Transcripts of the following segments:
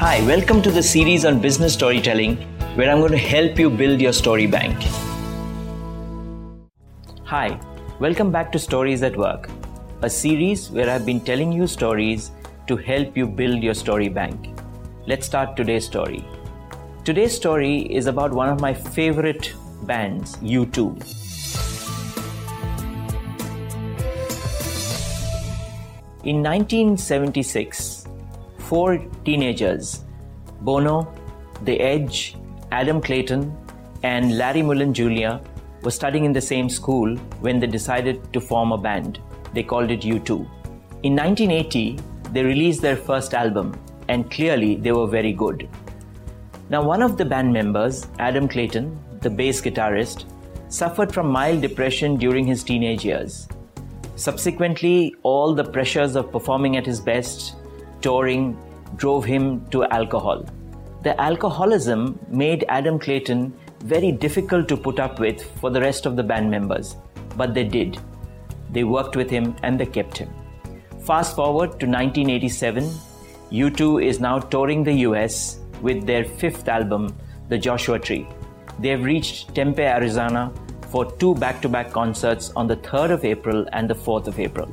Hi, welcome to the series on business storytelling where I'm going to help you build your story bank. Hi, welcome back to Stories at Work, a series where I've been telling you stories to help you build your story bank. Let's start today's story. Today's story is about one of my favorite bands, U2. In 1976, four teenagers, Bono, The Edge, Adam Clayton, and Larry Mullen Jr., were studying in the same school when they decided to form a band. They called it U2. In 1980, they released their first album, and clearly they were very good. Now, one of the band members, Adam Clayton, the bass guitarist, suffered from mild depression during his teenage years. Subsequently, all the pressures of performing at his best, touring, drove him to alcohol. The alcoholism made Adam Clayton very difficult to put up with for the rest of the band members, but they did. They worked with him and they kept him. Fast forward to 1987, U2 is now touring the US with their fifth album, The Joshua Tree. They have reached Tempe, Arizona for two back to back concerts on the 3rd of April and the 4th of April.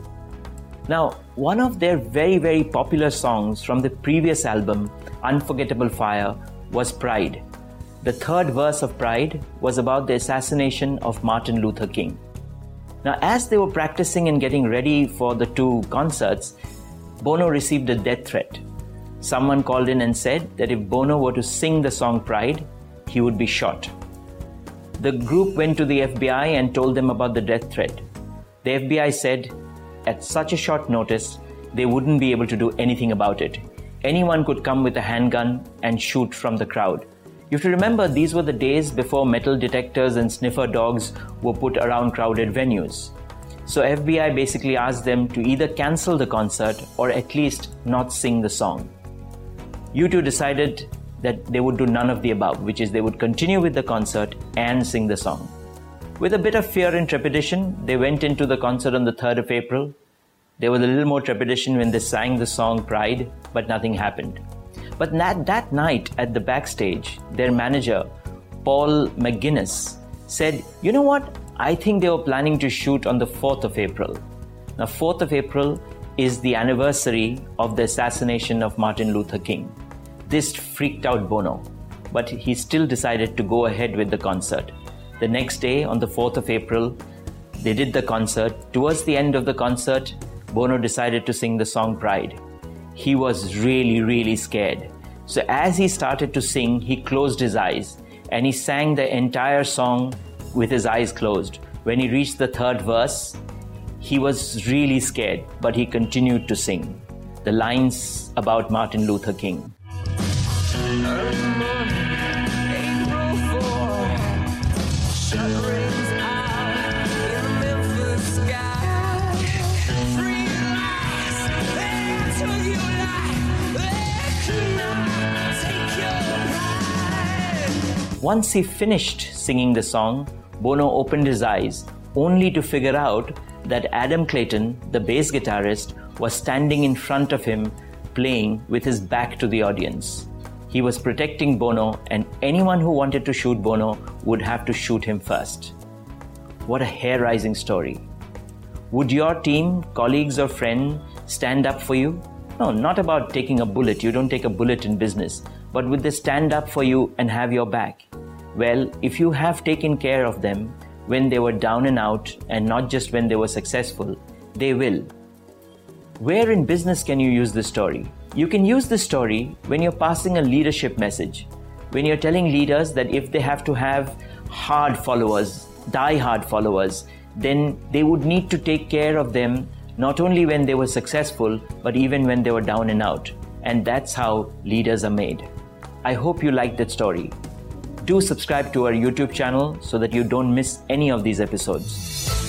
Now, one of their very, very popular songs from the previous album, Unforgettable Fire, was Pride. The third verse of Pride was about the assassination of Martin Luther King. Now, as they were practicing and getting ready for the two concerts, Bono received a death threat. Someone called in and said that if Bono were to sing the song Pride, he would be shot. The group went to the FBI and told them about the death threat. The FBI said, at such a short notice, they wouldn't be able to do anything about it. Anyone could come with a handgun and shoot from the crowd. You have to remember these were the days before metal detectors and sniffer dogs were put around crowded venues. So FBI basically asked them to either cancel the concert or at least not sing the song. U2 decided that they would do none of the above, which is they would continue with the concert and sing the song. With a bit of fear and trepidation, they went into the concert on the 3rd of April. There was a little more trepidation when they sang the song Pride, but nothing happened. But that, that night at the backstage, their manager, Paul McGuinness, said, You know what? I think they were planning to shoot on the 4th of April. Now, 4th of April is the anniversary of the assassination of Martin Luther King. This freaked out Bono, but he still decided to go ahead with the concert. The next day, on the 4th of April, they did the concert. Towards the end of the concert, Bono decided to sing the song Pride. He was really, really scared. So, as he started to sing, he closed his eyes and he sang the entire song with his eyes closed. When he reached the third verse, he was really scared, but he continued to sing the lines about Martin Luther King. Once he finished singing the song, Bono opened his eyes, only to figure out that Adam Clayton, the bass guitarist, was standing in front of him playing with his back to the audience. He was protecting Bono, and anyone who wanted to shoot Bono would have to shoot him first. What a hair raising story. Would your team, colleagues, or friend stand up for you? No, not about taking a bullet. You don't take a bullet in business. But would they stand up for you and have your back? Well, if you have taken care of them when they were down and out and not just when they were successful, they will. Where in business can you use this story? You can use this story when you're passing a leadership message, when you're telling leaders that if they have to have hard followers, die hard followers, then they would need to take care of them not only when they were successful, but even when they were down and out. And that's how leaders are made. I hope you liked that story. Do subscribe to our YouTube channel so that you don't miss any of these episodes.